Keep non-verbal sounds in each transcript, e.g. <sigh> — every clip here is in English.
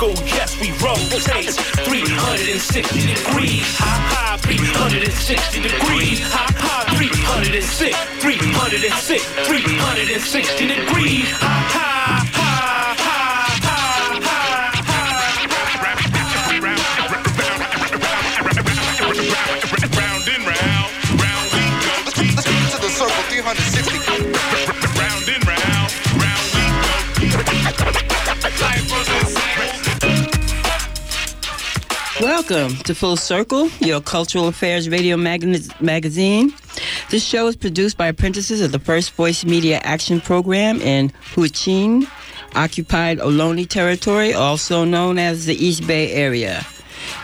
circle, yes, we rotate 360 degrees. High, high, 360 degrees. High, high, 306, 306, 360 degrees. High, high, high, high, high, high. Round and round, round we go. To the circle 360. Welcome to Full Circle, your cultural affairs radio magni- magazine. This show is produced by apprentices of the First Voice Media Action Program in Huichin, occupied Ohlone territory, also known as the East Bay area.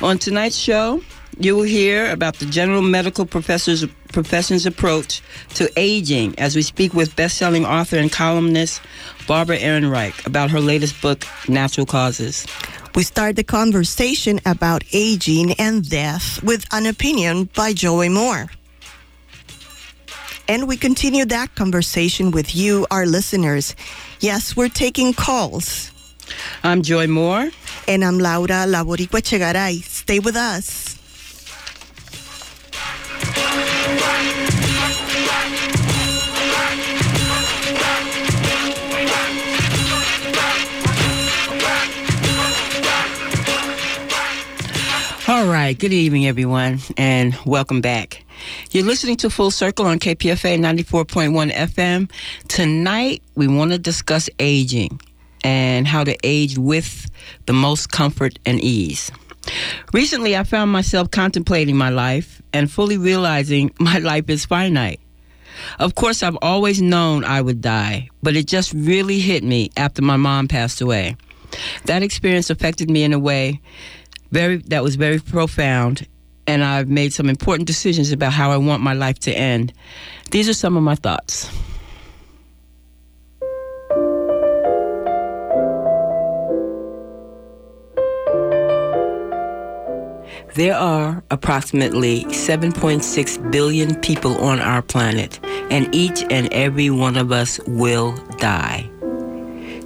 On tonight's show, you will hear about the general medical professor's profession's approach to aging as we speak with best-selling author and columnist Barbara Ehrenreich about her latest book, Natural Causes. We start the conversation about aging and death with an opinion by Joy Moore. And we continue that conversation with you, our listeners. Yes, we're taking calls. I'm Joy Moore. And I'm Laura Laboricua Chegaray. Stay with us. All right, good evening, everyone, and welcome back. You're listening to Full Circle on KPFA 94.1 FM. Tonight, we want to discuss aging and how to age with the most comfort and ease. Recently, I found myself contemplating my life and fully realizing <laughs> my life is finite. Of course, I've always known I would die, but it just really hit me after my mom passed away. That experience affected me in a way very that was very profound and I've made some important decisions about how I want my life to end. These are some of my thoughts. There are approximately 7.6 billion people on our planet, and each and every one of us will die.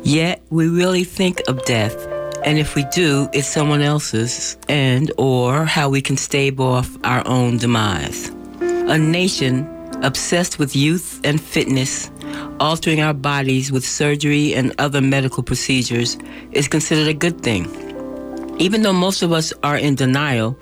Yet we really think of death and if we do, it's someone else's and or how we can stave off our own demise. A nation obsessed with youth and fitness, altering our bodies with surgery and other medical procedures is considered a good thing. Even though most of us are in denial,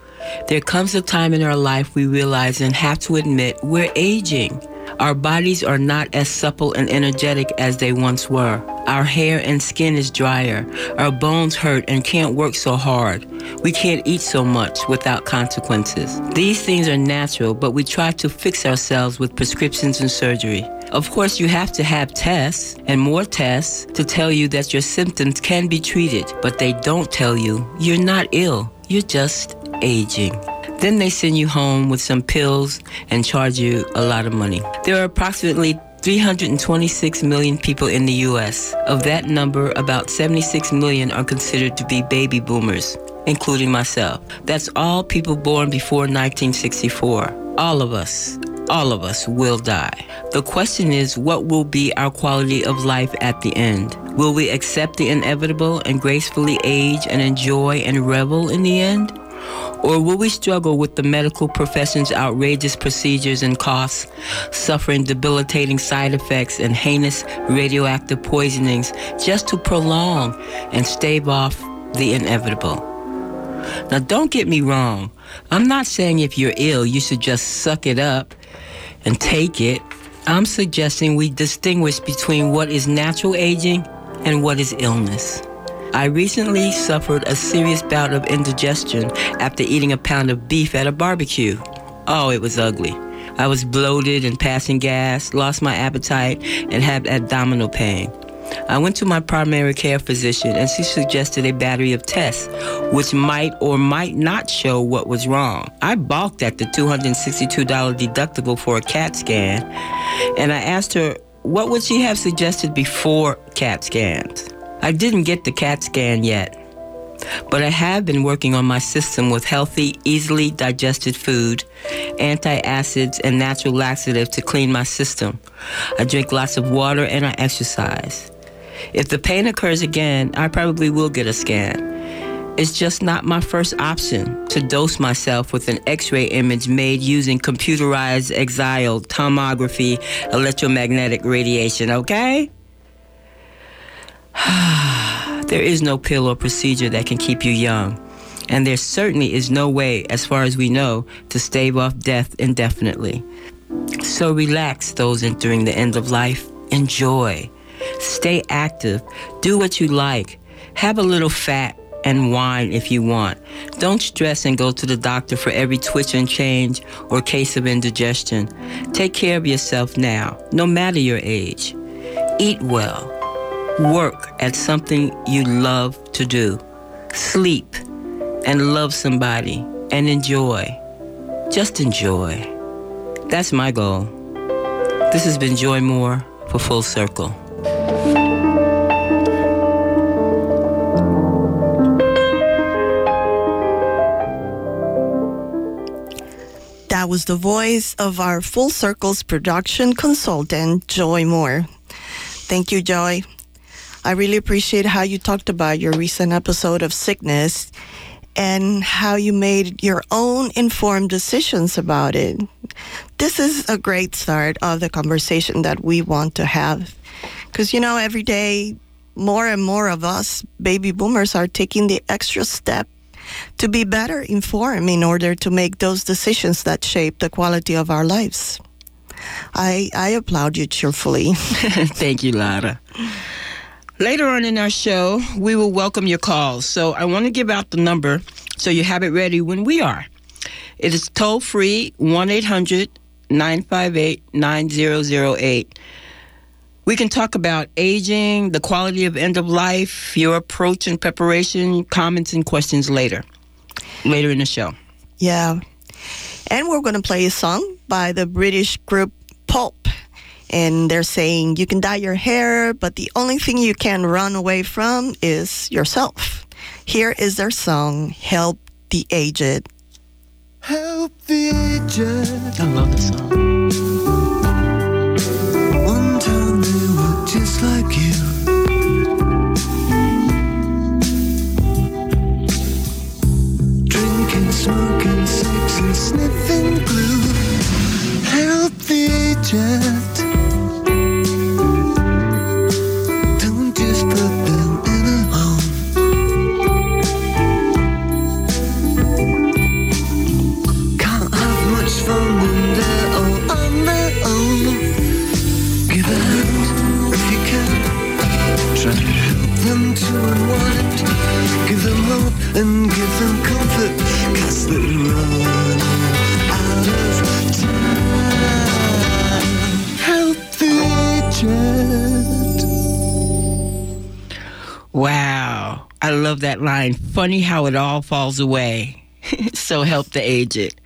there comes a time in our life we realize and have to admit we're aging. Our bodies are not as supple and energetic as they once were. Our hair and skin is drier. Our bones hurt and can't work so hard. We can't eat so much without consequences. These things are natural, but we try to fix ourselves with prescriptions and surgery. Of course, you have to have tests and more tests to tell you that your symptoms can be treated, but they don't tell you you're not ill. You're just aging. Then they send you home with some pills and charge you a lot of money. There are approximately 326 million people in the U.S. Of that number, about 76 million are considered to be baby boomers, including myself. That's all people born before 1964. All of us, all of us will die. The question is, what will be our quality of life at the end? Will we accept the inevitable and gracefully age and enjoy and revel in the end? Or will we struggle with the medical profession's outrageous procedures and costs, suffering debilitating side effects and heinous radioactive poisonings just to prolong and stave off the inevitable? Now, don't get me wrong. I'm not saying if you're ill, you should just suck it up and take it. I'm suggesting we distinguish between what is natural aging and what is illness. I recently suffered a serious bout of indigestion after eating a pound of beef at a barbecue. Oh, it was ugly. I was bloated and passing gas, lost my appetite, and had abdominal pain. I went to my primary care physician and she suggested a battery of tests, which might or might not show what was wrong. I balked at the $262 deductible for a CAT scan, and I asked her what would she have suggested before CAT scans. I didn't get the CAT scan yet, but I have been working on my system with healthy, easily digested food, antacids, and natural laxatives to clean my system. I drink lots of water and I exercise. If the pain occurs again, I probably will get a scan. It's just not my first option to dose myself with an x ray image made using computerized axial tomography electromagnetic radiation, okay? <sighs> there is no pill or procedure that can keep you young. And there certainly is no way, as far as we know, to stave off death indefinitely. So relax those entering the end of life. Enjoy. Stay active. Do what you like. Have a little fat and wine if you want. Don't stress and go to the doctor for every twitch and change or case of indigestion. Take care of yourself now, no matter your age. Eat well. Work at something you love to do. Sleep and love somebody and enjoy. Just enjoy. That's my goal. This has been Joy Moore for Full Circle. That was the voice of our Full Circles production consultant, Joy Moore. Thank you, Joy. I really appreciate how you talked about your recent episode of sickness and how you made your own informed decisions about it. This is a great start of the conversation that we want to have. Because, you know, every day, more and more of us baby boomers are taking the extra step to be better informed in order to make those decisions that shape the quality of our lives. I, I applaud you cheerfully. <laughs> Thank you, Lara. Later on in our show, we will welcome your calls. So I want to give out the number so you have it ready when we are. It is toll free 1 800 958 9008. We can talk about aging, the quality of end of life, your approach and preparation, comments and questions later. Later in the show. Yeah. And we're going to play a song by the British group Pulp. And they're saying you can dye your hair, but the only thing you can run away from is yourself. Here is their song, Help the Aged. Help the aged. I love the song. One time they were just like you. Drinking, smoking, sex, and sniffing glue. Help the aged. I love that line. Funny how it all falls away. <laughs> so help the aged.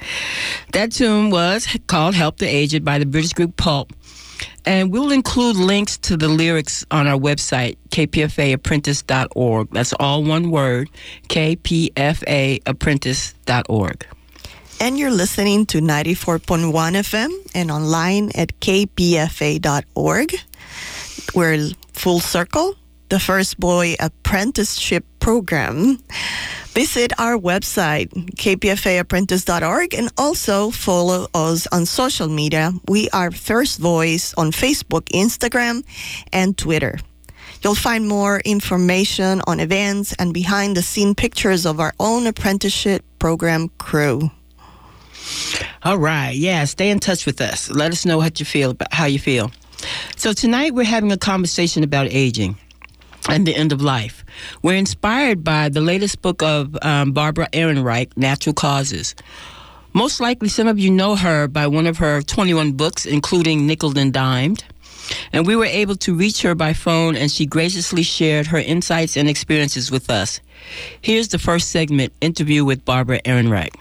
That tune was called Help the Aged by the British group Pulp. And we'll include links to the lyrics on our website, kpfaapprentice.org. That's all one word, kpfaapprentice.org. And you're listening to 94.1 FM and online at kpfa.org. We're Full Circle, the First Voice Apprenticeship Program. Visit our website, kpfaapprentice.org, and also follow us on social media. We are First Voice on Facebook, Instagram, and Twitter. You'll find more information on events and behind the scene pictures of our own apprenticeship program crew. All right. Yeah, stay in touch with us. Let us know what you feel about how you feel. So tonight we're having a conversation about aging and the end of life. We're inspired by the latest book of um, Barbara Ehrenreich, Natural Causes. Most likely, some of you know her by one of her 21 books, including Nickel and Dimed. And we were able to reach her by phone, and she graciously shared her insights and experiences with us. Here's the first segment interview with Barbara Ehrenreich.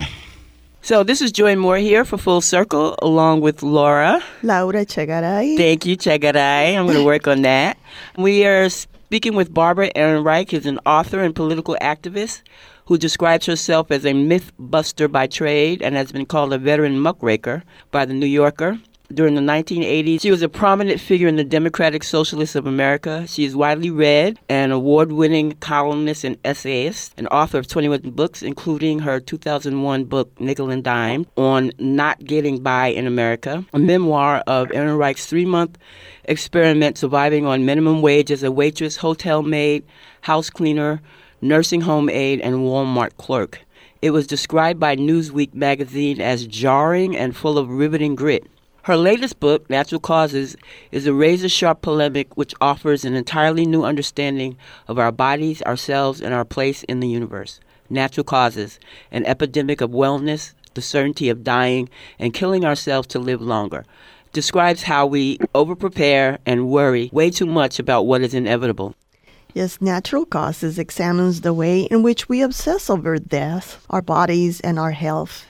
So, this is Joy Moore here for Full Circle, along with Laura. Laura Chegaray. Thank you, Chegaray. I'm going to work on that. We are speaking with Barbara Ehrenreich, who's an author and political activist who describes herself as a myth buster by trade and has been called a veteran muckraker by The New Yorker. During the 1980s. She was a prominent figure in the Democratic Socialists of America. She is widely read, an award winning columnist and essayist, an author of 21 books, including her 2001 book, Nickel and Dime, on not getting by in America, a memoir of Ehrenreich's three month experiment surviving on minimum wage as a waitress, hotel maid, house cleaner, nursing home aide, and Walmart clerk. It was described by Newsweek magazine as jarring and full of riveting grit. Her latest book, Natural Causes, is a razor sharp polemic which offers an entirely new understanding of our bodies, ourselves, and our place in the universe. Natural Causes, an epidemic of wellness, the certainty of dying, and killing ourselves to live longer. Describes how we overprepare and worry way too much about what is inevitable. Yes, Natural Causes examines the way in which we obsess over death, our bodies, and our health.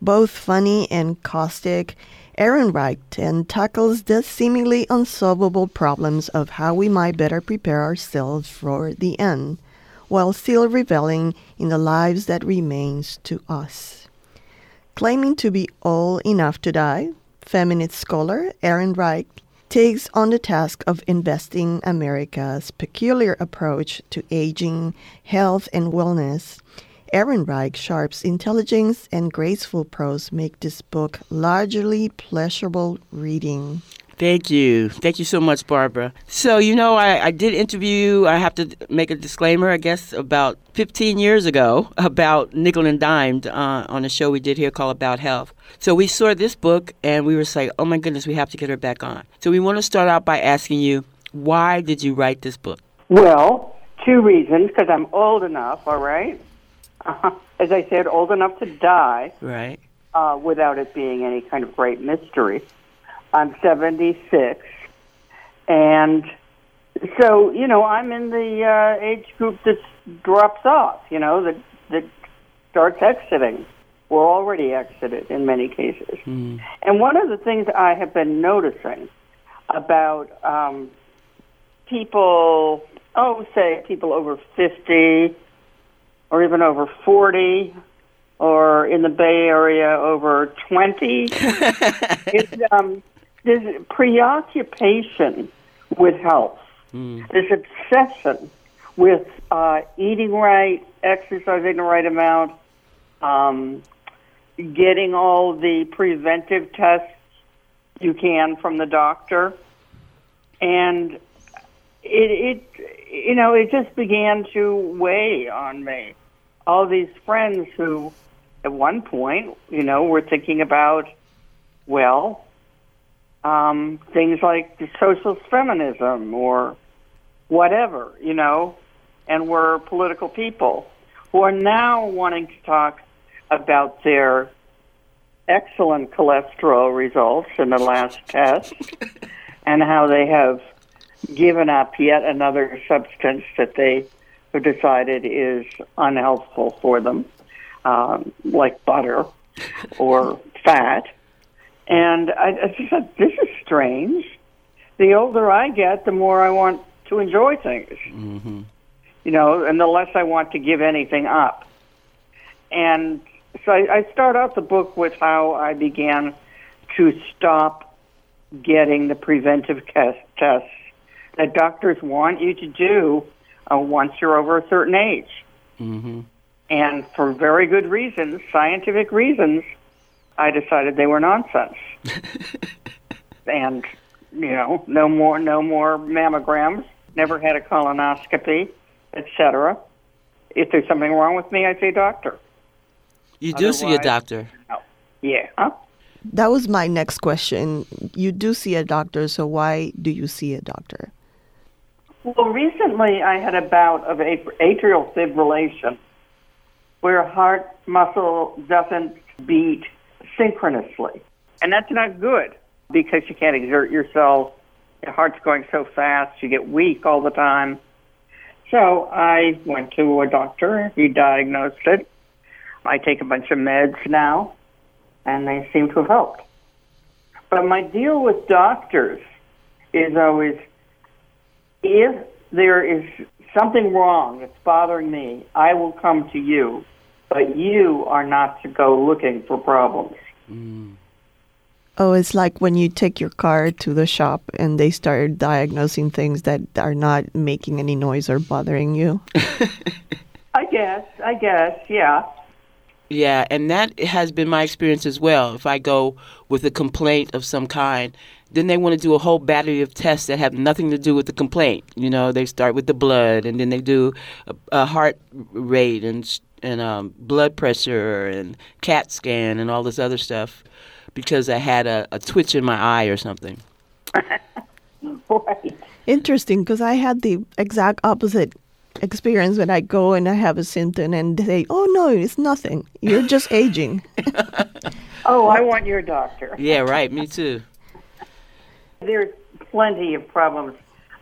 Both funny and caustic, Ehrenreich and tackles the seemingly unsolvable problems of how we might better prepare ourselves for the end, while still reveling in the lives that remains to us. Claiming to be old enough to die, feminist scholar Aaron Ehrenreich takes on the task of investing America's peculiar approach to aging, health, and wellness. Ehrenreich Sharp's intelligence and graceful prose make this book largely pleasurable reading. Thank you. Thank you so much, Barbara. So, you know, I, I did interview you, I have to make a disclaimer, I guess, about 15 years ago <laughs> about Nickel and Dimed uh, on a show we did here called About Health. So we saw this book and we were like, oh my goodness, we have to get her back on. So we want to start out by asking you, why did you write this book? Well, two reasons. Because I'm old enough, all right? As I said, old enough to die Right. uh, without it being any kind of great mystery. I'm 76. And so, you know, I'm in the uh, age group that drops off, you know, that, that starts exiting. We're already exited in many cases. And one of the things I have been noticing about um, people, oh, say people over 50 or even over 40 or in the Bay Area over 20 <laughs> is um, this preoccupation with health, this obsession with uh, eating right, exercising the right amount, um, getting all the preventive tests you can from the doctor, and it, it you know it just began to weigh on me. All these friends who, at one point, you know, were thinking about, well, um, things like the social feminism or whatever, you know, and were political people who are now wanting to talk about their excellent cholesterol results in the last <laughs> test and how they have given up yet another substance that they decided is unhelpful for them, um, like butter or fat. And I, I just said, this is strange. The older I get, the more I want to enjoy things. You know, and the less I want to give anything up. And so I, I start out the book with how I began to stop getting the preventive test, tests that doctors want you to do uh, once you're over a certain age. And for very good reasons, scientific reasons, I decided they were nonsense. <laughs> and you know, no more, no more mammograms. Never had a colonoscopy, etc. If there's something wrong with me, I say doctor. You do see a Otherwise- doctor. Yeah. Huh? That was my next question. You do see a doctor, so why do you see a doctor? Well, recently I had a bout of atrial fibrillation where heart muscle doesn't beat synchronously. And that's not good because you can't exert yourself. Your heart's going so fast, you get weak all the time. So I went to a doctor. He diagnosed it. I take a bunch of meds now, and they seem to have helped. But my deal with doctors is always if there is something wrong that's bothering me, I will come to you, but you are not to go looking for problems. Oh, it's like when you take your car to the shop and they start diagnosing things that are not making any noise or bothering you. <laughs> I guess. I guess. Yeah. Yeah, and that has been my experience as well. If I go with a complaint of some kind, then they want to do a whole battery of tests that have nothing to do with the complaint. You know, they start with the blood, and then they do a, a heart rate and and um, blood pressure and CAT scan and all this other stuff because I had a, a twitch in my eye or something. <laughs> Right. Interesting, because I had the exact opposite experience when I go and I have a symptom and they say, "Oh no, it's nothing. You're just aging." <laughs> Oh, I <laughs> want your doctor. Yeah, right. Me too. There's plenty of problems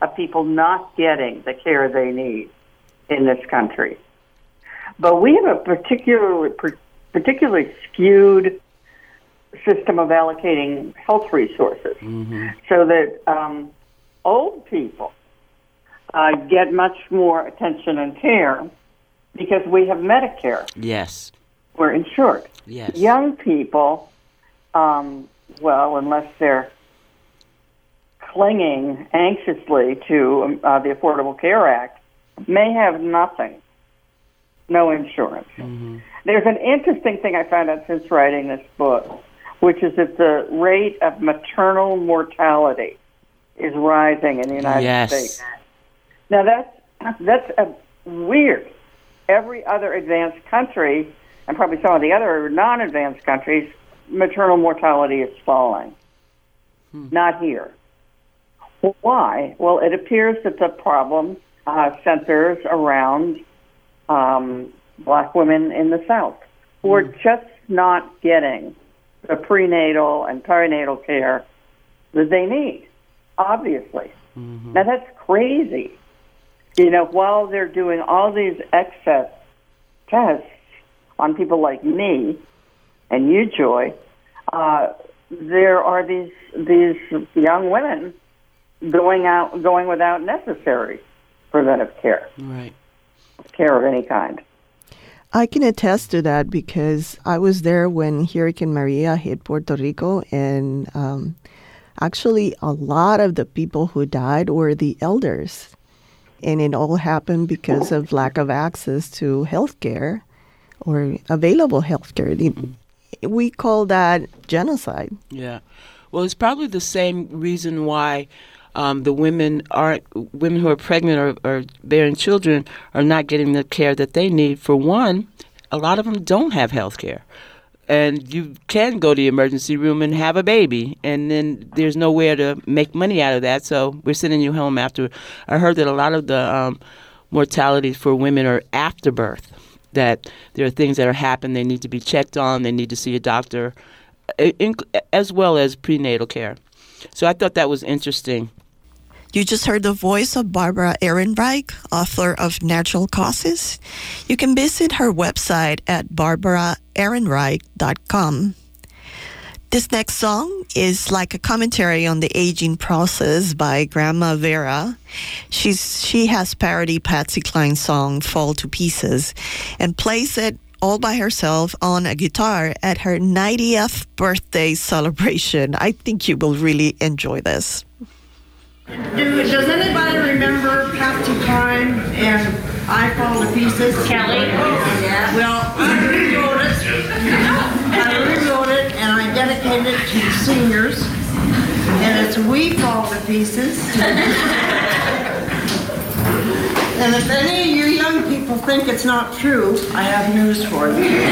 of people not getting the care they need in this country. But we have a particularly particularly skewed system of allocating health resources, so that um, old people uh, get much more attention and care because we have Medicare. Yes. We're insured. Yes. Young people, um, well, unless they're clinging anxiously to um, uh, the Affordable Care Act, may have nothing, no insurance. There's an interesting thing I found out since writing this book, which is that the rate of maternal mortality is rising in the United Yes. States. Now that's that's a weird. Every other advanced country, and probably some of the other non-advanced countries, maternal mortality is falling. Not here. Why? Well, it appears that the problem uh, centers around um, black women in the South who are just not getting the prenatal and perinatal care that they need, obviously. Now, that's crazy. You know, while they're doing all these excess tests on people like me and you, Joy, uh, there are these these young women going out going without necessary preventive care, Right. care of any kind. I can attest to that because I was there when Hurricane Maria hit Puerto Rico, and um, actually, a lot of the people who died were the elders. And it all happened because of lack of access to health care or available health care. We call that genocide. Yeah. Well, it's probably the same reason why um, the women aren't women who are pregnant or, or bearing children are not getting the care that they need. For one, a lot of them don't have health care. And you can go to the emergency room and have a baby, and then there's nowhere to make money out of that. So we're sending you home after. I heard that a lot of the um, mortality for women are after birth. That there are things that are happening, they need to be checked on, they need to see a doctor, in, as well as prenatal care. So I thought that was interesting. You just heard the voice of Barbara Ehrenreich, author of Natural Causes. You can visit her website at barbaraehrenreich.com. This next song is like a commentary on the aging process by Grandma Vera. She's she has parody Patsy Cline's song "Fall to Pieces" and plays it all by herself on a guitar at her 90th birthday celebration. I think you will really enjoy this. Do, does anybody remember Patsy Cline and I Fall to Pieces? Kelly? Yeah. Well, I rewrote it. I rewrote it and I dedicated it to seniors. And it's We Fall to Pieces. <laughs> And if any of you young people think it's not true, I have news for you.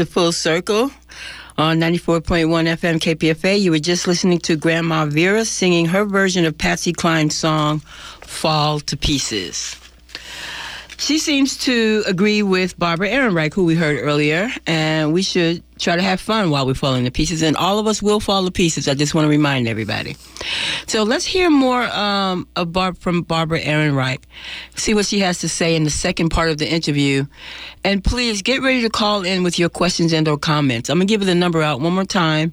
To Full Circle on 94.1 FM KPFA. You were just listening to Grandma Vera singing her version of Patsy Cline's song, Fall to Pieces. She seems to agree with Barbara Ehrenreich, who we heard earlier, and we should try to have fun while we're falling to pieces. And all of us will fall to pieces. I just want to remind everybody. So let's hear more um, of Barb, from Barbara Ehrenreich. See what she has to say in the second part of the interview. And please get ready to call in with your questions and or comments. I'm going to give you the number out one more time.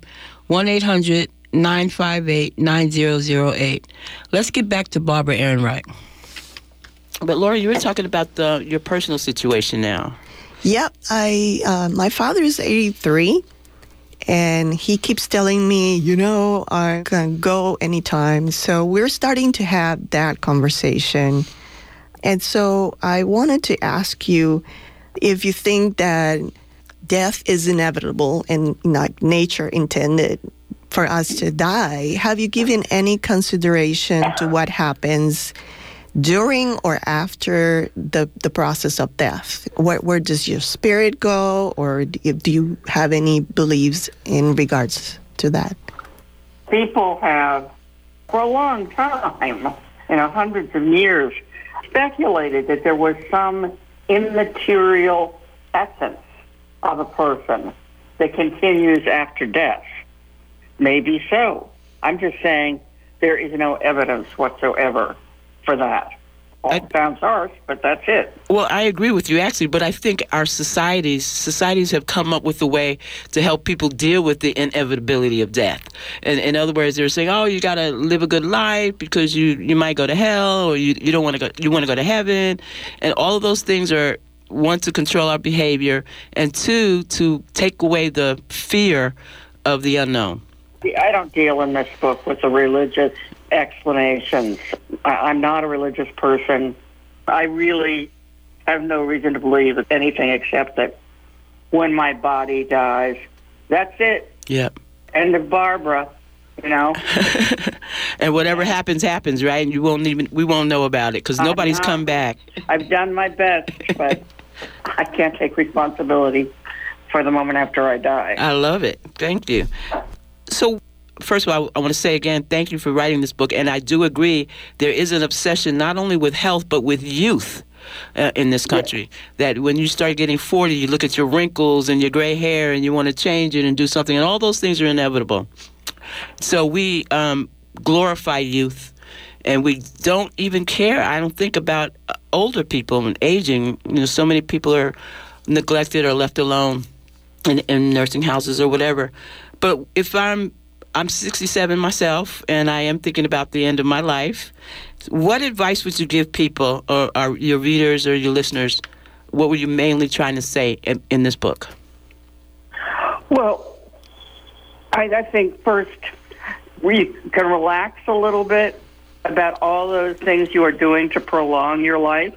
1-800- 958 9008. Let's get back to Barbara Ehrenreich. But Laura, you were talking about the your personal situation now. Yep, I uh, my father is 83 and he keeps telling me, you know, I can go anytime. So we're starting to have that conversation. And so I wanted to ask you if you think that death is inevitable and like nature intended for us to die, have you given any consideration to what happens during or after the, the process of death? Where, where does your spirit go, or do you, have any beliefs in regards to that? People have, for a long time, <laughs> you know, hundreds of years, speculated that there was some immaterial essence of a person that continues after death. Maybe so. I'm just saying there is no evidence whatsoever for that. All I- sounds harsh, but that's it. Well, I agree with you actually, but I think our societies societies have come up with a way to help people deal with the inevitability of death. And in other words, they're saying, "Oh, you got to live a good life because you you might go to hell or you you don't want to go you want to go to heaven." And all of those things are one to control our behavior and two to take away the fear of the unknown. I don't deal in this book with the religious explanations. I, I'm not a religious person. I really have no reason to believe anything except that when my body dies, that's it. Yep. End of Barbara, you know? <laughs> and whatever happens happens, right? And you won't even we won't know about it cuz nobody's not- come back. I've done my best, but <laughs> I can't take responsibility for the moment after I die. I love it. Thank you. So, first of all, I want to say again, thank you for writing this book. And I do agree, there is an obsession not only with health, but with youth. Uh, in this country, that when you start getting 40, you look at your wrinkles and your gray hair and you want to change it and do something, and all those things are inevitable. So we um, glorify youth and we don't even care, I don't think, about uh, older people and aging. You know, so many people are neglected or left alone in, in nursing houses or whatever. But if I'm I'm 67 myself, and I am thinking about the end of my life. What advice would you give people, or, or your readers, or your listeners? What were you mainly trying to say in, in this book? Well, I, I think first we can relax a little bit about all those things you are doing to prolong your life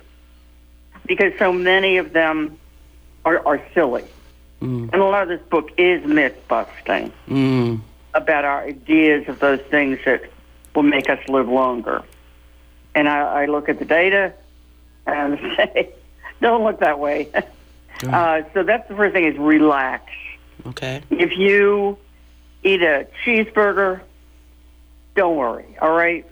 because so many of them are, are silly. And a lot of this book is myth busting Mm, about our ideas of those things that will make us live longer. And I, I look at the data and <laughs> say, don't look that way. <laughs> uh, so that's the first thing is relax. okay. If you eat a cheeseburger, don't worry, all right?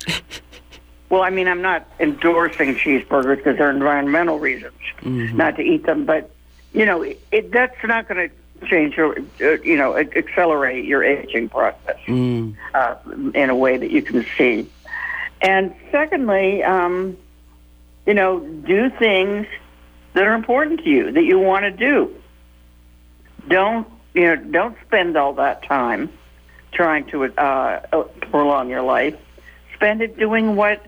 <laughs> well, I mean, I'm not endorsing cheeseburgers because they're environmental reasons not to eat them, but, you know, it, it, that's not going to change your, uh, you know, accelerate your aging process Mm, uh, in a way that you can see. And secondly, um, you know, do things that are important to you that you want to do. Don't you know? Don't spend all that time trying to uh, prolong your life. Spend it doing what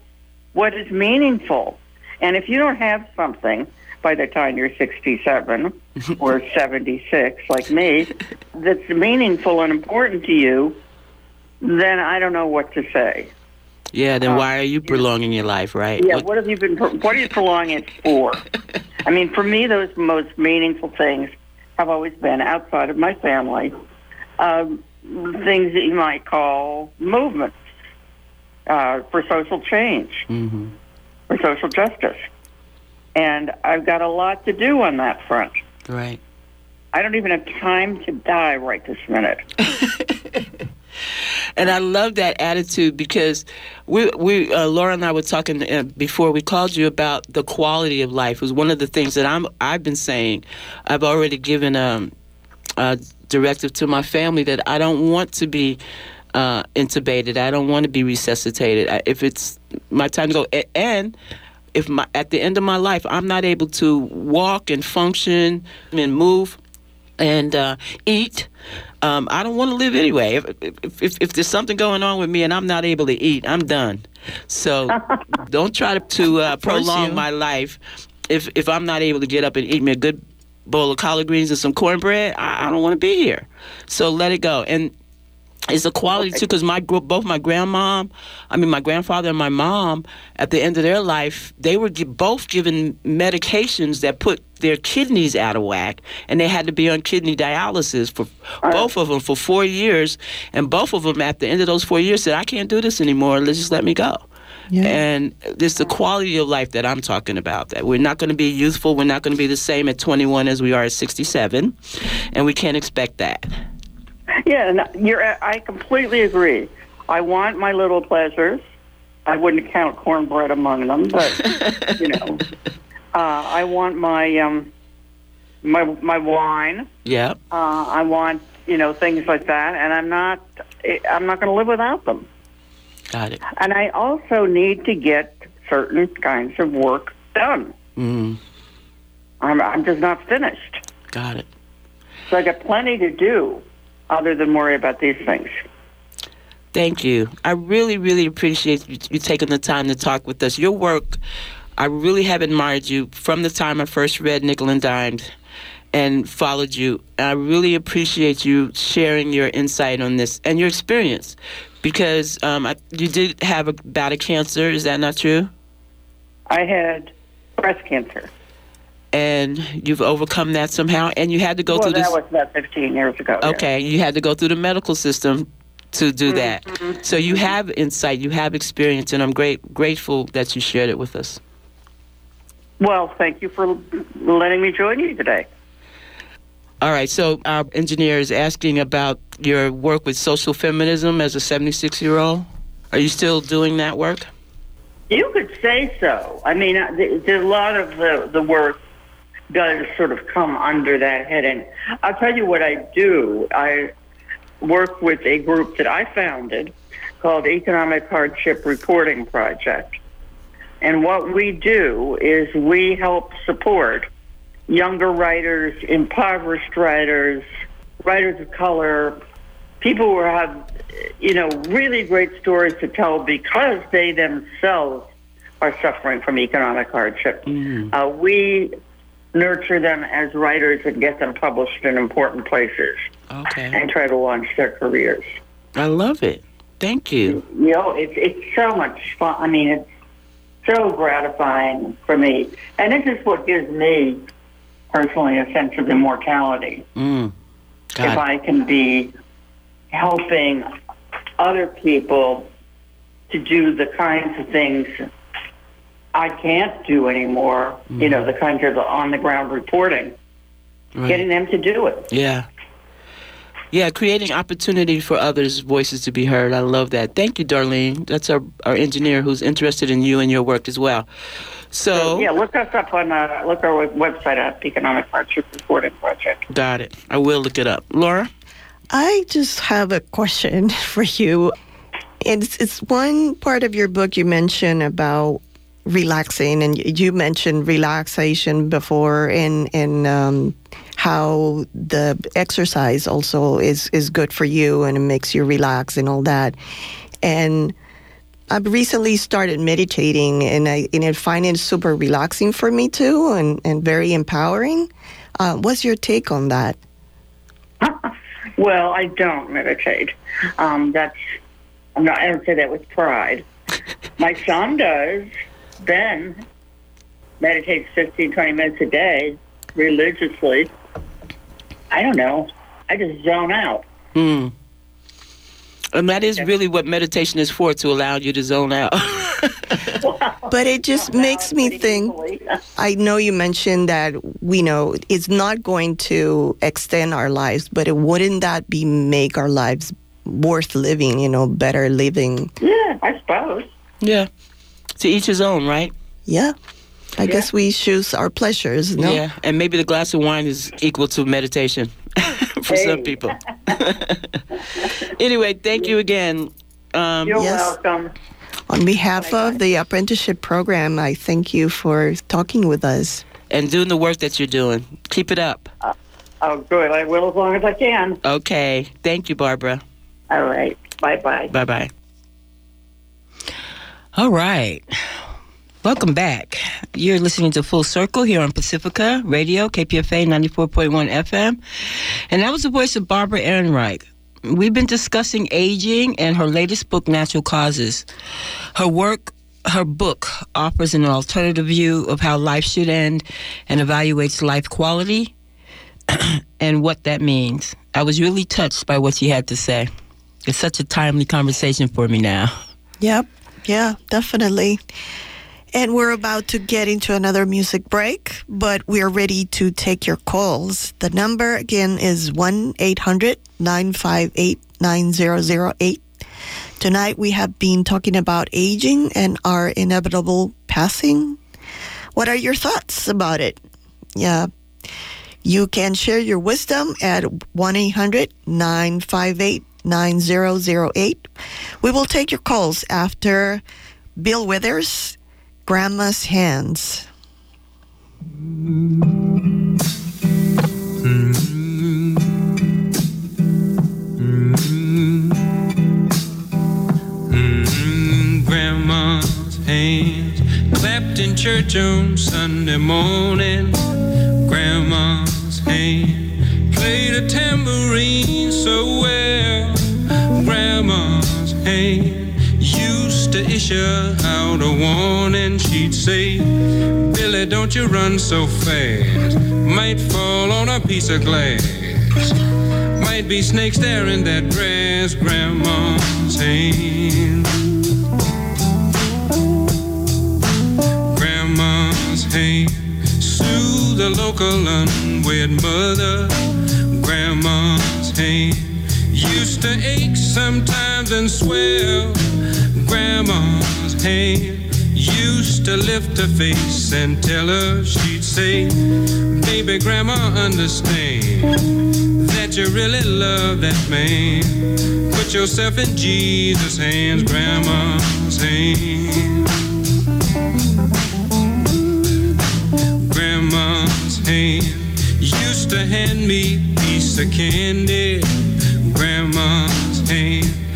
what is meaningful. And if you don't have something by the time you're 67 or <laughs> 76, like me, that's meaningful and important to you, then I don't know what to say. yeah. Then why are you prolonging your life, right? Yeah, What- what have you been? What are you prolonging it for? <laughs> I mean, for me, those most meaningful things have always been outside of my family, um, things that you might call movements uh, for social change, Mhm. for social justice, and I've got a lot to do on that front. Right. I don't even have time to die right this minute. <laughs> And I love that attitude because we, we uh, Laura and I were talking uh, before we called you about the quality of life. It was one of the things that I'm I've been saying. I've already given um, a directive to my family that I don't want to be uh, intubated. I don't want to be resuscitated. I, if it's my time to go, and if my at the end of my life I'm not able to walk and function and move and uh, eat. Um, I don't want to live anyway. If, if, if, if there's something going on with me and I'm not able to eat, I'm done. So <laughs> don't try to, to uh, prolong my life. If if I'm not able to get up and eat me a good bowl of collard greens and some cornbread, I, I don't want to be here. So let it go. And it's a quality too, because my both my grandmom, I mean my grandfather and my mom, at the end of their life, they were both given medications that put their kidneys out of whack, and they had to be on kidney dialysis for both of them for four years, and both of them at the end of those four years said, "I can't do this anymore. Let's just let me go." Yeah. And it's the quality of life that I'm talking about. That we're not going to be youthful. We're not going to be the same at 21 as we are at 67, and we can't expect that. Yeah, and you're. I completely agree. I want my little pleasures. I wouldn't count cornbread among them, but you know, <laughs> uh, I want my um, my my wine. Yeah. Uh, I want you know things like that, and I'm not. I'm not going to live without them. Got it. And I also need to get certain kinds of work done. Mm, I'm, I'm just not finished. got it. So I got plenty to do other than worry about these things. Thank you. I really, really appreciate you, you taking the time to talk with us. Your work, I really have admired you from the time I first read Nickel and Dimed and followed you. I really appreciate you sharing your insight on this and your experience because um, I, you did have a bout of cancer. Is that not true? I had breast cancer. And you've overcome that somehow, and you had to go well, through this. that was about 15 years ago. yeah. Okay, you had to go through the medical system to do that. So you have insight, you have experience, and I'm great grateful that you shared it with us. Well, thank you for letting me join you today. All right, so our engineer is asking about your work with social feminism as a 76 year old. Are you still doing that work? You could say so. I mean, uh, there's a lot of the, the work does sort of come under that heading. I'll tell you what I do. I work with a group that I founded called Economic Hardship Reporting Project. And what we do is we help support younger writers, impoverished writers, writers of color, people who have, you know, really great stories to tell because they themselves are suffering from economic hardship. Uh, we nurture them as writers and get them published in important places Okay. and try to launch their careers. I love it. Thank you. You know, it's it's so much fun. I mean, it's so gratifying for me, and this is what gives me personally a sense of immortality. Mm. if I can be helping other people to do the kinds of things I can't do anymore, you know, the kind of on the ground reporting, Right. getting them to do it. Yeah. Yeah, creating opportunity for others' voices to be heard. I love that. Thank you, Darlene. That's our, our engineer who's interested in you and your work as well. So, Yeah, look us up on uh, look our website up, Economic Hardship Reporting Project. got it. I will look it up. Laura? I just have a question <laughs> for you. It's, it's one part of your book you mentioned about relaxing, and you mentioned relaxation before, and and um, how the exercise also is is good for you, and it makes you relax and all that. And I've recently started meditating, and I and I find it super relaxing for me too, and and very empowering. Uh, what's your take on that? <laughs> Well, I don't meditate. Um, that's I'm not. I don't say that with pride. <laughs> My son does. Ben meditates 15, 20 minutes a day religiously. I don't know. I just zone out. Hmm. And that is really what meditation is for, to allow you to zone out. <laughs> But it just <laughs> makes me think. I know you mentioned that we know it's not going to extend our lives, but it, wouldn't that be make our lives worth living? You know, better living. Yeah, I suppose. Yeah. To each his own, right? Yeah. I guess we choose our pleasures. No. Yeah. And maybe the glass of wine is equal to meditation <laughs> for some people. <laughs> anyway, thank you again. Um, You're Yes. welcome. On behalf of the apprenticeship program, I thank you for talking with us. and doing the work that you're doing. Keep it up. Oh, good. I will as long as I can. Okay. Thank you, Barbara. All right. Bye bye. Bye bye. All right. Welcome back. You're listening to Full Circle here on Pacifica Radio, KPFA 94.1 FM. And that was the voice of Barbara Ehrenreich. We've been discussing aging and her latest book, Natural Causes. Her work, her book offers an alternative view of how life should end and evaluates life quality <clears throat> and what that means. I was really touched by what she had to say. It's such a timely conversation for me now. Yep. Yeah, definitely. And we're about to get into another music break, but we're ready to take your calls. The number again is 1 800 958 9008. Tonight we have been talking about aging and our inevitable passing. What are your thoughts about it? Yeah. You can share your wisdom at 1 800 958 9008. We will take your calls after Bill Withers, Grandma's Hands. Grandma's hands clapped in church on Sunday morning. Grandma's hand played a tambourine so well. Grandma's used to issue out a warning. She'd say, Billy, don't you run so fast. Might fall on a piece of glass. Might be snakes there in that grass, Grandma's hand. Grandma's hand soothe the local unwed mother. Grandma's hand used to ache sometimes and swell. Grandma's hand used to lift her face and tell her she'd say, Baby, Grandma, understand that you really love that man. Put yourself in Jesus' hands, Grandma's hand. Grandma's hand used to hand me a piece of candy. Hand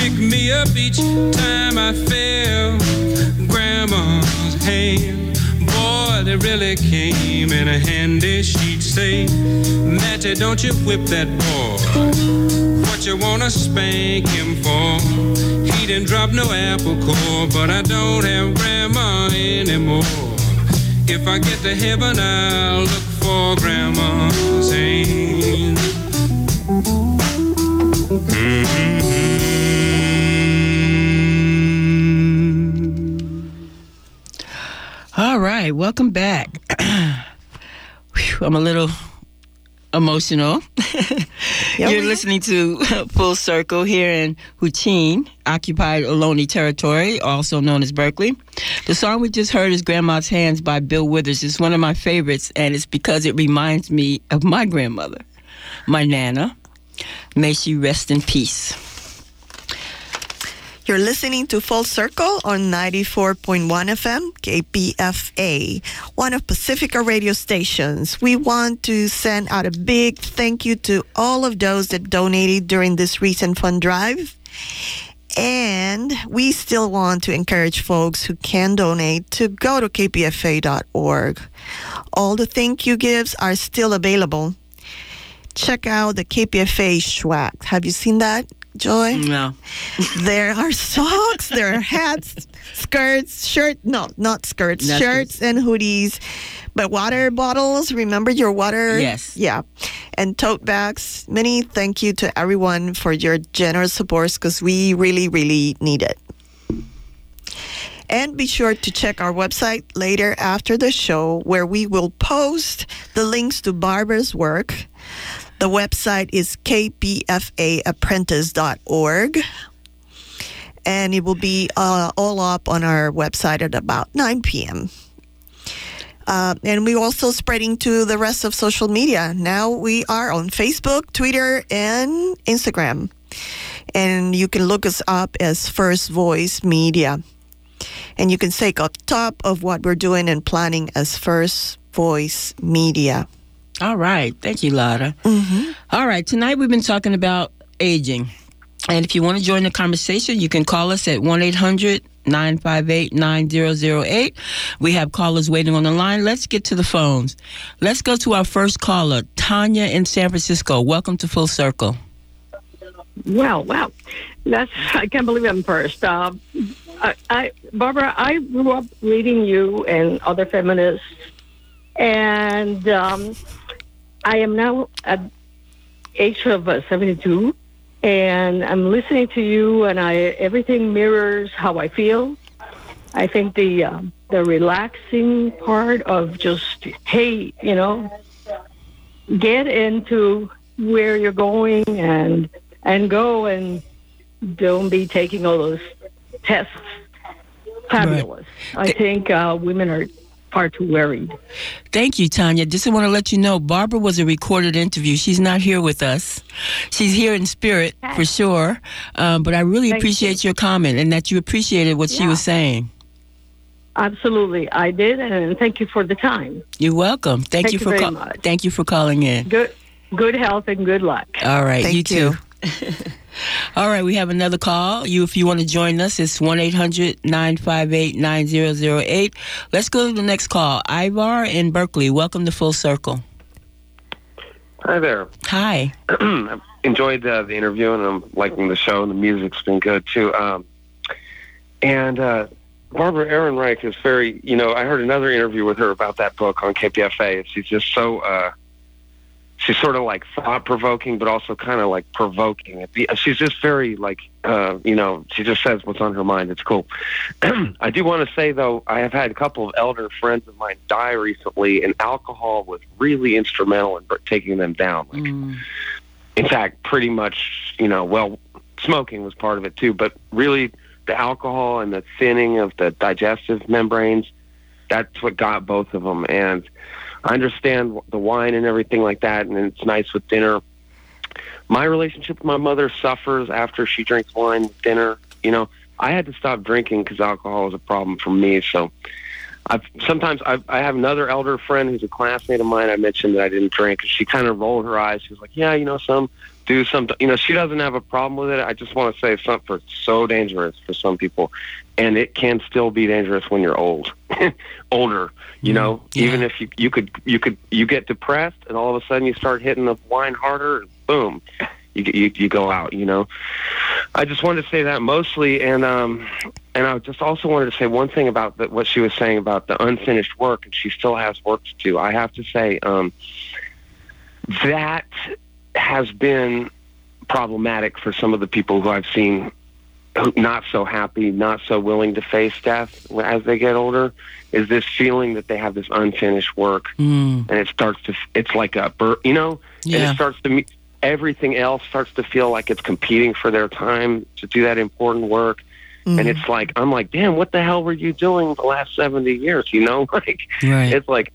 pick me up each time I fell. Grandma's hand, boy, they really came in a handy. She'd say, Matty, don't you whip that boy. What you wanna spank him for? He didn't drop no apple core, but I don't have grandma anymore. If I get to heaven, I'll look for grandma's hand. All right, welcome back. <clears throat> Whew, I'm a little emotional. <laughs> You're listening to <laughs> Full Circle here in Huichin, occupied Ohlone territory, also known as Berkeley. The song we just heard is Grandma's Hands by Bill Withers. It's one of my favorites, and it's because it reminds me of my grandmother, my Nana. May she rest in peace. You're listening to Full Circle on 94.1 FM, KPFA, one of Pacifica radio stations. We want to send out a big thank you to all of those that donated during this recent fund drive. And we still want to encourage folks who can donate to go to kpfa.org. All the thank you gifts are still available. Check out the KPFA swag. Have you seen that, Joy? No. <laughs> there are socks, there are hats, skirts, shirt, no, not skirts, Not shirts and hoodies, but water bottles. Remember your water? Yes. Yeah. And tote bags. Many thank you to everyone for your generous support because we really, really need it. And be sure to check our website later after the show, where we will post the links to Barbara's work. The website is kpfaapprentice.org. And it will be uh, all up on our website at about 9 p.m. Uh, and we're also spreading to the rest of social media. Now we are on Facebook, Twitter, and Instagram. And you can look us up as First Voice Media. And you can take up top of what we're doing and planning as First Voice Media. All right. Thank you, Lotta. All right. Tonight we've been talking about aging. And if you want to join the conversation, you can call us at 1 800 958 9008. We have callers waiting on the line. Let's get to the phones. Let's go to our first caller, Tanya in San Francisco. Welcome to Full Circle. Well, wow, that's I can't believe I'm first. Uh, I, I, Barbara, I grew up reading you and other feminists, and um, I am now at age of uh, 72, and I'm listening to you, and I everything mirrors how I feel. I think the uh, the relaxing part of just hey, you know, get into where you're going and and go and don't be taking all those tests. Fabulous. I think uh, women are far too worried. Thank you, Tanya. Just want to let you know, Barbara was a recorded interview. She's not here with us. She's here in spirit for sure. Um, but I really Thank appreciate your comment and that you appreciated what she was saying. Absolutely, I did, and thank you for the time. You're welcome. Thank, Thank you you for very call- much. thank you for calling in. Good, good health and good luck. All right, Thank you too. <laughs> All right, we have another call. You, if you want to join us, it's 1 800 958 9008. Let's go to the next call. Ivar in Berkeley. Welcome to Full Circle. Hi there. Hi. <clears throat> I've enjoyed uh, the interview and I'm liking the show and the music's been good too. Um, and uh, Barbara Ehrenreich is very, you know, I heard another interview with her about that book on KPFA. She's just so, uh, she's sort of like thought provoking, but also kind of like provoking. She's just very like, uh, you know, she just says what's on her mind. It's cool. <clears throat> I do want to say though, I have had a couple of elder friends of mine die recently, and alcohol was really instrumental in taking them down. Like, in fact, pretty much, you know, well, smoking was part of it too, but really the alcohol and the thinning of the digestive membranes, that's what got both of them. And I understand the wine and everything like that, and it's nice with dinner. My relationship with my mother suffers after she drinks wine dinner. You know, I had to stop drinking because alcohol was a problem for me. So I've sometimes I've, I have another elder friend who's a classmate of mine. I mentioned that I didn't drink. And she kind of rolled her eyes. She was like, "Yeah, you know, some do some. You know, she doesn't have a problem with it. I just want to say something for so dangerous for some people, and it can still be dangerous when you're old, <laughs> older. You know, even if you you could you could you get depressed and all of a sudden you start hitting the wine harder, and boom, you you you go out. You know, I just wanted to say that mostly, and um, and I just also wanted to say one thing about the, what she was saying about the unfinished work, and she still has work to do. I have to say, um, that has been problematic for some of the people who I've seen who not so happy, not so willing to face death as they get older. Is this feeling that they have this unfinished work, Mm. and it starts to, it's like a, bur- you know, and it starts to everything else starts to feel like it's competing for their time to do that important work. And it's like I'm like, damn, what the hell were you doing the last seventy years? You know, <laughs> like Right. it's like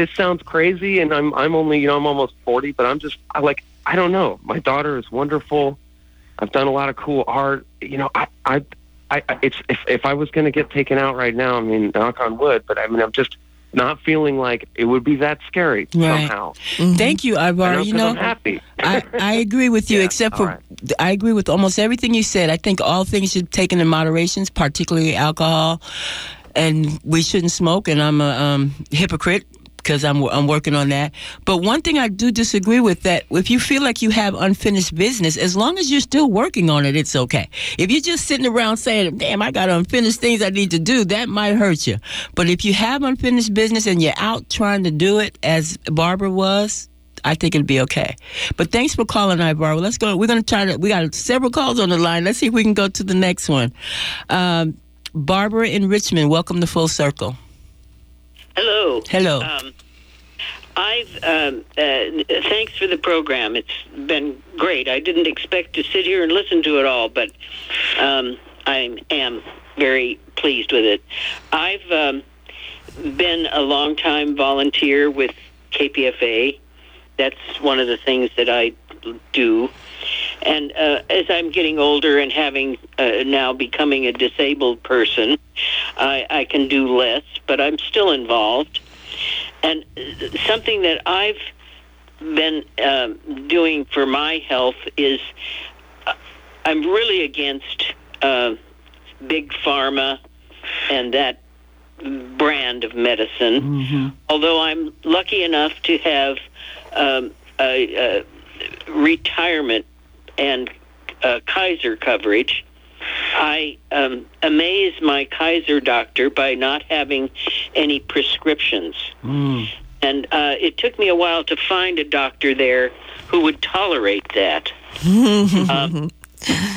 this sounds crazy, and I'm I'm only you know I'm almost forty, but I'm just I like I don't know. My daughter is wonderful. I've done a lot of cool art. You know, I I, I it's if if I was going to get taken out right now, I mean, knock on wood, but I mean, I'm just not feeling like it would be that scary Right. somehow. Thank you, Ivar. You know, I'm happy. I, I agree with you, <laughs> except for I agree with almost everything you said. I think all things should be taken in moderation, particularly alcohol, and we shouldn't smoke. And I'm a um, hypocrite because I'm I'm working on that. But one thing I do disagree with that if you feel like you have unfinished business, as long as you're still working on it, it's okay. If you're just sitting around saying, "Damn, I got unfinished things I need to do," that might hurt you. But if you have unfinished business and you're out trying to do it, as Barbara was, I think it'd be okay. But thanks for calling, Ivar. Let's go. We're going to try to. We got several calls on the line. Let's see if we can go to the next one. Um, Barbara in Richmond, welcome to Full Circle. Hello. Hello. Um, I've um, uh, thanks for the program. It's been great. I didn't expect to sit here and listen to it all, but um, I am very pleased with it. I've um, been a long time volunteer with KPFA. That's one of the things that I do. And uh, as I'm getting older and having uh, now becoming a disabled person, I, I can do less, but I'm still involved. And uh, something that I've been um, doing for my health is uh, I'm really against uh, big pharma and that brand of medicine. Although I'm lucky enough to have um, a, a retirement and uh, Kaiser coverage, I um, amaze my Kaiser doctor by not having any prescriptions. And uh, it took me a while to find a doctor there who would tolerate that. <laughs> um,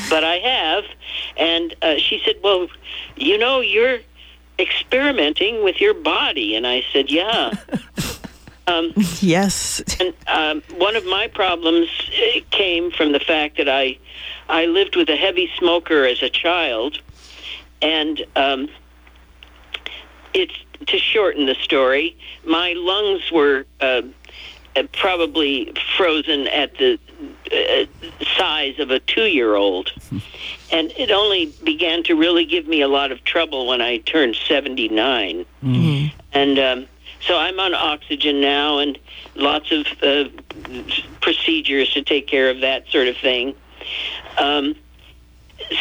but I have. And uh, she said, Well, you know, you're experimenting with your body. And I said, Yeah. <laughs> um, <laughs> yes. and um, one of my problems uh, came from the fact that I, I lived with a heavy smoker as a child. And um, it's to shorten the story, my lungs were uh, probably frozen at the uh, size of a two-year-old, <laughs> and it only began to really give me a lot of trouble when I turned seventy-nine. And um, so I'm on oxygen now, and lots of uh, procedures to take care of that sort of thing. Um,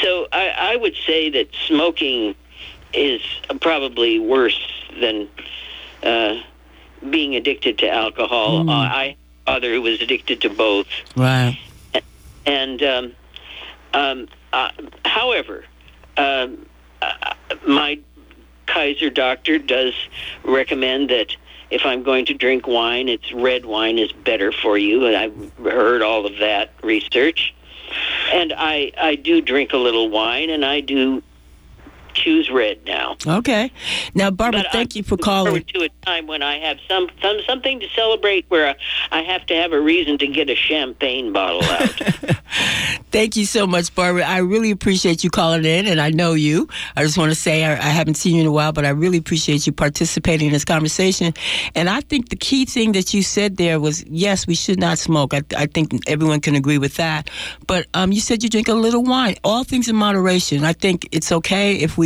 so I, I would say that smoking is probably worse than uh, being addicted to alcohol. Mm. Uh, I other who was addicted to both, Right. and um, um, uh, however, um, uh, my Kaiser doctor does recommend that if I'm going to drink wine, it's red wine is better for you, and I've heard all of that research. And I I do drink a little wine, and I do choose red now. Okay. Now, Barbara, But thank I'm you for calling. to a time when I have some, some something to celebrate, where I have to have a reason to get a champagne bottle out. <laughs> Thank you so much, Barbara. I really appreciate you calling in, and I know you. I just want to say I, I haven't seen you in a while, but I really appreciate you participating in this conversation. And I think the key thing that you said there was yes, we should not smoke. I, I think everyone can agree with that. But um, you said you drink a little wine. All things in moderation. I think it's okay if we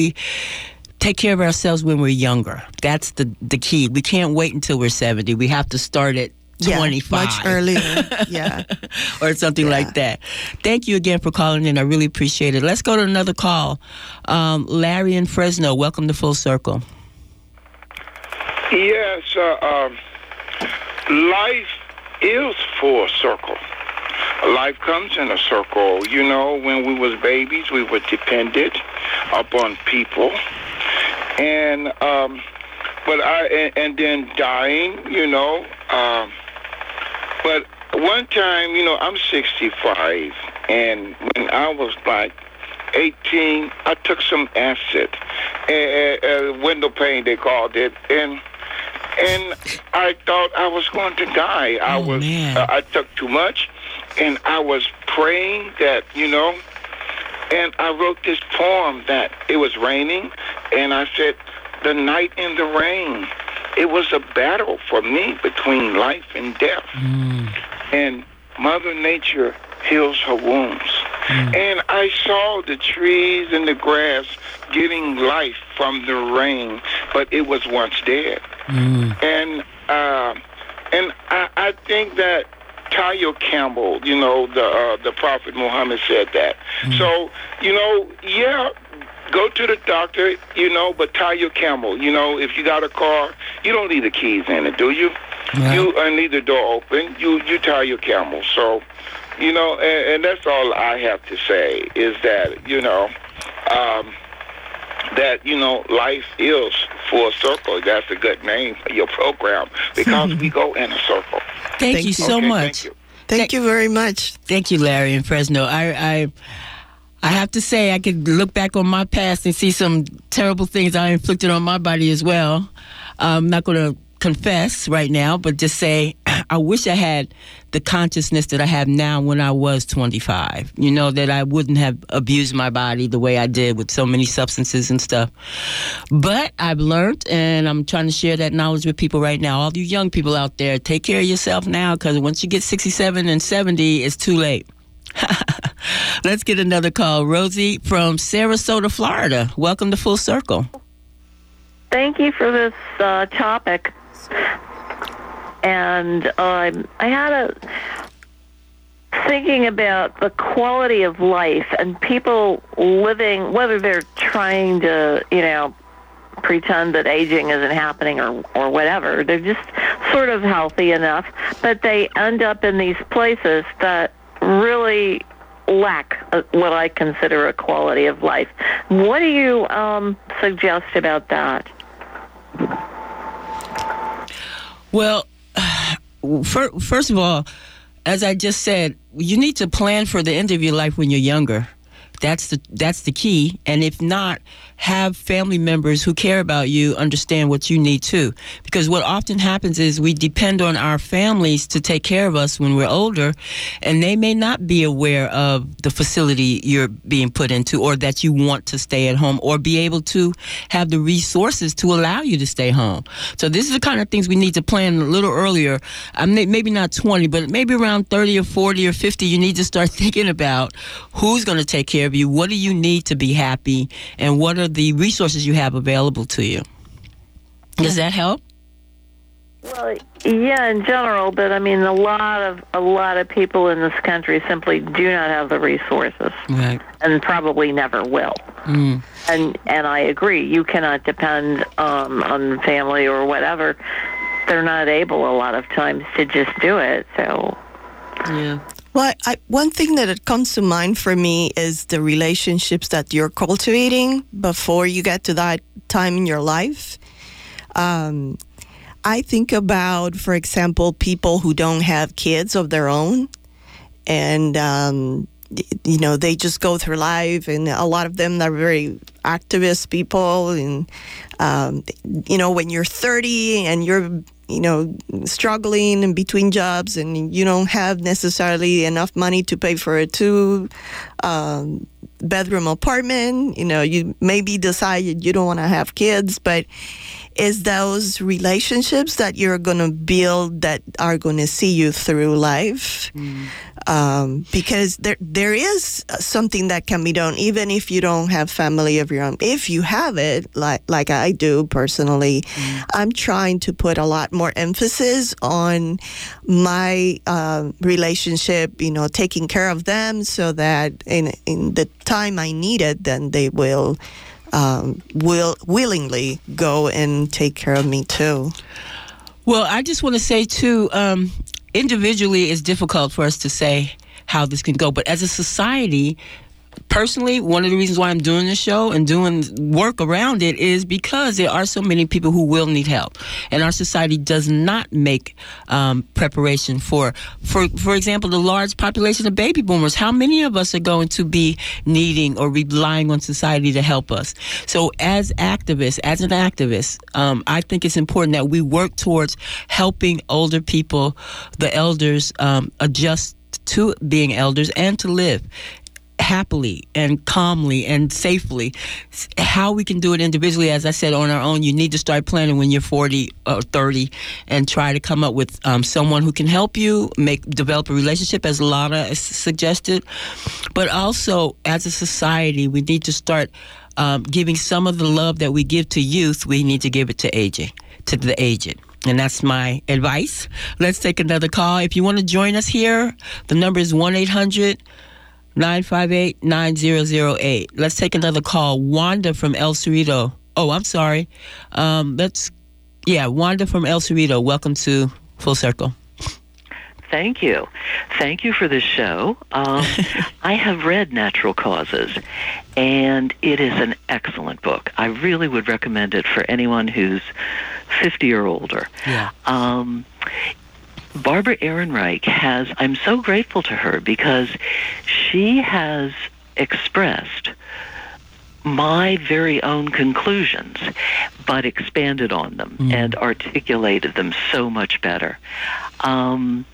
take care of ourselves when we're younger. That's the the key. We can't wait until we're 70. We have to start at Yeah, 25 much earlier. <laughs> Yeah. or something like that. Thank you again for calling in. I really appreciate it. Let's go to another call. Um, Larry in Fresno, welcome to Full Circle. Yes, uh, um, life is full circle. Life comes in a circle. You know, when we was babies, we were dependent upon people, and um, but I and, and then dying. You know, um, but one time, you know, I'm 65, and when I was like 18, I took some acid, uh, uh, window pane they called it, and and I thought I was going to die. I was uh, I took too much, and I was praying that you know, and I wrote this poem that it was raining, and I said, the night in the rain. It was a battle for me between life and death, mm. and Mother Nature heals her wounds. Mm. And I saw the trees and the grass getting life from the rain, but it was once dead. Mm. And uh, and I, I think that tie your camel, you know, the uh, the Prophet Muhammad said that. So you know, yeah, go to the doctor, you know, but tie your camel. You know, if you got a car, you don't leave the keys in it, do you? You uh, leave the door open. You you tie your camel. So, you know, and, and that's all I have to say is that you know. Um, that you know life is full circle. That's a good name for your program because we go in a circle. Thank, you so Okay, much. Thank you. Thank you very much. Thank you, Larry in Fresno. I, I, I have to say, I could look back on my past and see some terrible things I inflicted on my body as well. I'm not going to confess right now, but just say I wish I had the consciousness that I have now when I was 25. You know, that I wouldn't have abused my body the way I did with so many substances and stuff. But I've learned, and I'm trying to share that knowledge with people right now. All you young people out there, take care of yourself now because once you get 67 and 70, it's too late. <laughs> Let's get another call. Rosie from Sarasota, Florida. Welcome to Full Circle. Thank you for this uh, topic. And um, I had a thinking about the quality of life and people living, whether they're trying to, you know, pretend that aging isn't happening or or whatever. They're just sort of healthy enough, but they end up in these places that really lack what I consider a quality of life. What do you um, suggest about that? Well, first of all, as I just said, you need to plan for the end of your life when you're younger. That's the that's the key. And if not, have family members who care about you understand what you need too. Because what often happens is we depend on our families to take care of us when we're older, and they may not be aware of the facility you're being put into, or that you want to stay at home, or be able to have the resources to allow you to stay home. So this is the kind of things we need to plan a little earlier. I mean, maybe not 20, but maybe around 30 or 40 or 50, you need to start <laughs> thinking about who's going to take care of you. What do you need to be happy, and what are the resources you have available to you? Does that help? Well, yeah, in general, but I mean, a lot of a lot of people in this country simply do not have the resources, Right. and probably never will. Mm. And and I agree, you cannot depend um, on family or whatever. They're not able a lot of times to just do it. So Yeah. Well, I, one thing that it comes to mind for me is the relationships that you're cultivating before you get to that time in your life. Um, I think about, for example, people who don't have kids of their own, and um, you know they just go through life, and a lot of them are very activist people, and um, you know when you're 30 and you're you know struggling in between jobs and you don't have necessarily enough money to pay for a two um, bedroom apartment you know you maybe decided you don't want to have kids but is those relationships that you're going to build that are going to see you through life. Um, because there there is something that can be done even if you don't have family of your own. If you have it like like I do personally I'm trying to put a lot more emphasis on my uh, relationship you know taking care of them so that in in the time I need it then they will um, will willingly go and take care of me too. Well, I just want to say too, um, individually, it's difficult for us to say how this can go, but as a society, personally, one of the reasons why I'm doing this show and doing work around it is because there are so many people who will need help, and our society does not make um, preparation for, for, for example, the large population of baby boomers. How many of us are going to be needing or relying on society to help us? So, as activists, as an activist, um, I think it's important that we work towards helping older people, the elders, um, adjust to being elders and to live happily and calmly and safely. How we can do it individually, as I said, on our own, you need to start planning when you're 40 or 30 and try to come up with um, someone who can help you make develop a relationship, as Lana suggested. But also, as a society, we need to start um, giving some of the love that we give to youth, we need to give it to aging, to the aged. And that's my advice. Let's take another call. If you want to join us here, the number is 1 800 958 9008. Let's take another call. Wanda from El Cerrito. Oh, I'm sorry. Um, let's, yeah, Wanda from El Cerrito. Welcome to Full Circle. Thank you. Thank you for this show. Um, <laughs> I have read Natural Causes, and it is an excellent book. I really would recommend it for anyone who's 50 or older. Yeah. Um, Barbara Ehrenreich has, I'm so grateful to her because she has expressed my very own conclusions, but expanded on them and articulated them so much better. Um,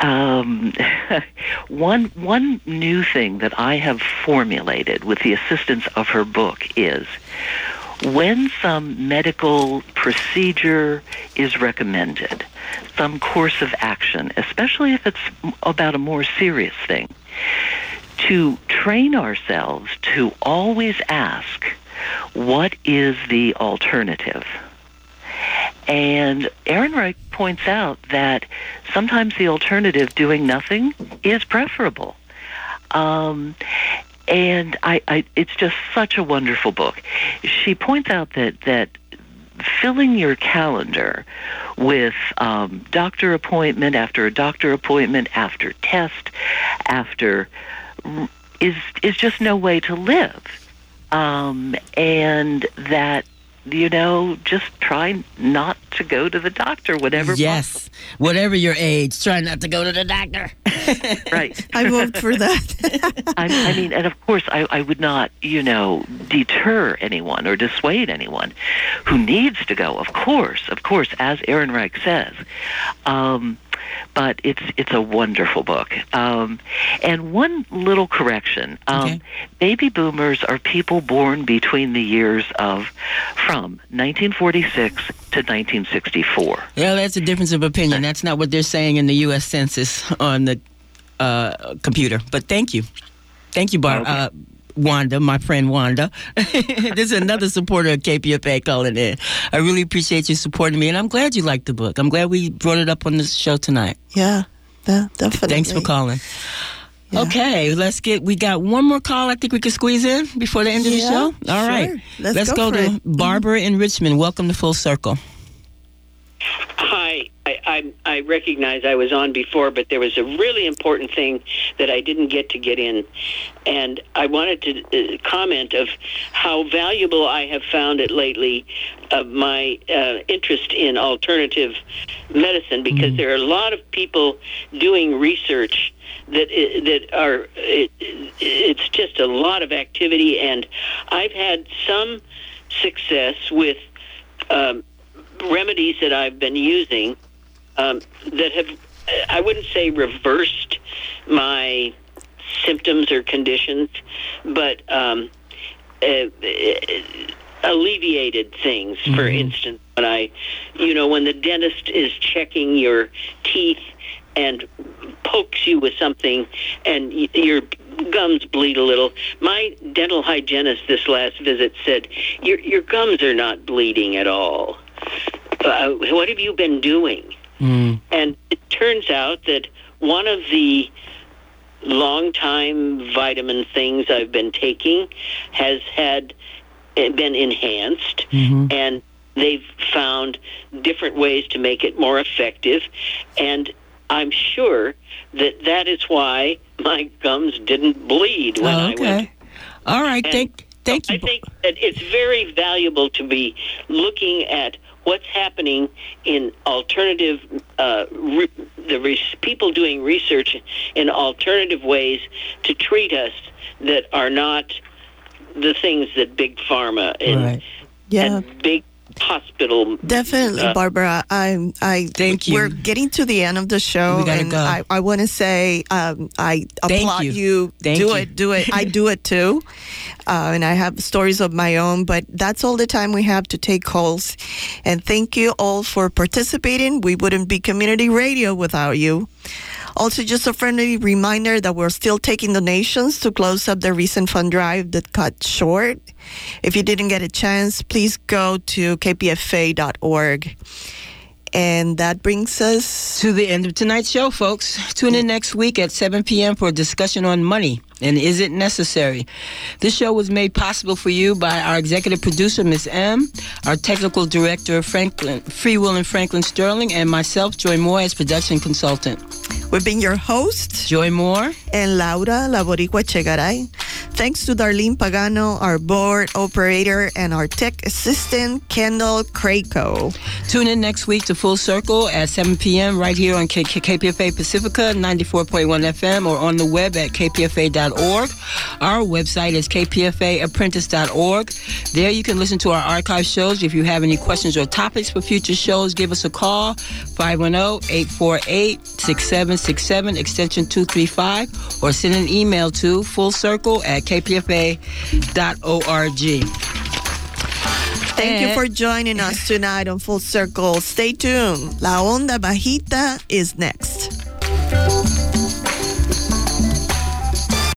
um, <laughs> one one new thing that I have formulated with the assistance of her book is when some medical procedure is recommended, some course of action, especially if it's about a more serious thing, to train ourselves to always ask, what is the alternative? And Ehrenreich points out that sometimes the alternative, doing nothing, is preferable. Um, and I, I, it's just such a wonderful book. She points out that that filling your calendar with um, doctor appointment after a doctor appointment after test after is is just no way to live. Um, and that you know, just try not to go to the doctor, whatever. Yes, whatever your age, try not to go to the doctor. <laughs> right. <laughs> I vote for that. <laughs> I, I mean, and of course, I, I would not, you know, deter anyone or dissuade anyone who needs to go. Of course, of course, as Ehrenreich says. Um, but it's it's a wonderful book. Um, and one little correction: um, baby boomers are people born between the years of from 1946 to 1964. Yeah, that's a difference of opinion. That's not what they're saying in the U.S. Census on the uh, computer. But thank you, thank you, Bar. Uh, Wanda, my friend Wanda. <laughs> this is another supporter of KPFA calling in. I really appreciate you supporting me, and I'm glad you liked the book. I'm glad we brought it up on this show tonight. Yeah, yeah definitely. Thanks for calling. Okay, let's get. We got one more call. I think we could squeeze in before the end of the show. All right, sure. Let's go, go to it. Barbara in Richmond. Welcome to Full Circle. I, I recognize I was on before, but there was a really important thing that I didn't get to get in, and I wanted to uh, comment of how valuable I have found it lately of my uh, interest in alternative medicine because there are a lot of people doing research that that are it, it's just a lot of activity, and I've had some success with. Um, remedies that I've been using um, that have, I wouldn't say reversed my symptoms or conditions, but um, uh, alleviated things. For instance, when I, you know, when the dentist is checking your teeth and pokes you with something and your gums bleed a little. My dental hygienist this last visit said, your, your gums are not bleeding at all. Uh, what have you been doing? And it turns out that one of the long time vitamin things I've been taking has had uh, been enhanced and they've found different ways to make it more effective and I'm sure that that is why my gums didn't bleed when Oh, I went okay. All right. and Thank. Thank I think that it's very valuable to be looking at what's happening in alternative, uh, re- the re- people doing research in alternative ways to treat us that are not the things that big pharma and, Right. Yeah. and big hospital. Definitely, uh, Barbara. I, I Thank you. We're getting to the end of the show, We and go. I, I want to say um, I Thank applaud you. Thank do you. it, do it. I <laughs> do it too, uh, and I have stories of my own. But that's all the time we have to take calls. And thank you all for participating. We wouldn't be community radio without you. Also, just a friendly reminder that we're still taking donations to close up the recent fund drive that cut short. If you didn't get a chance, please go to kpfa.org. And that brings us to the end of tonight's show, folks. Tune in next week at 7 p.m. for a discussion on money and is it necessary. This show was made possible for you by our executive producer, Miss M, our technical director, Franklin Free Will and Franklin Sterling, and myself, Joy Moore, as production consultant. We've been your hosts, Joy Moore and Laura La Boricua Chegaray. Thanks to Darlene Pagano, our board operator, and our tech assistant, Kendall Crayco. Tune in next week to Full Circle at 7 p.m. right here on KPFA Pacifica 94.1 FM or on the web at kpfa.org. Our website is kpfaapprentice.org. There you can listen to our archive shows. If you have any questions or topics for future shows, give us a call 510-848-6767 extension 235 or send an email to fullcircle at kpfa.org. Thank you for joining us tonight on Full Circle. Stay tuned. La Onda Bajita is next.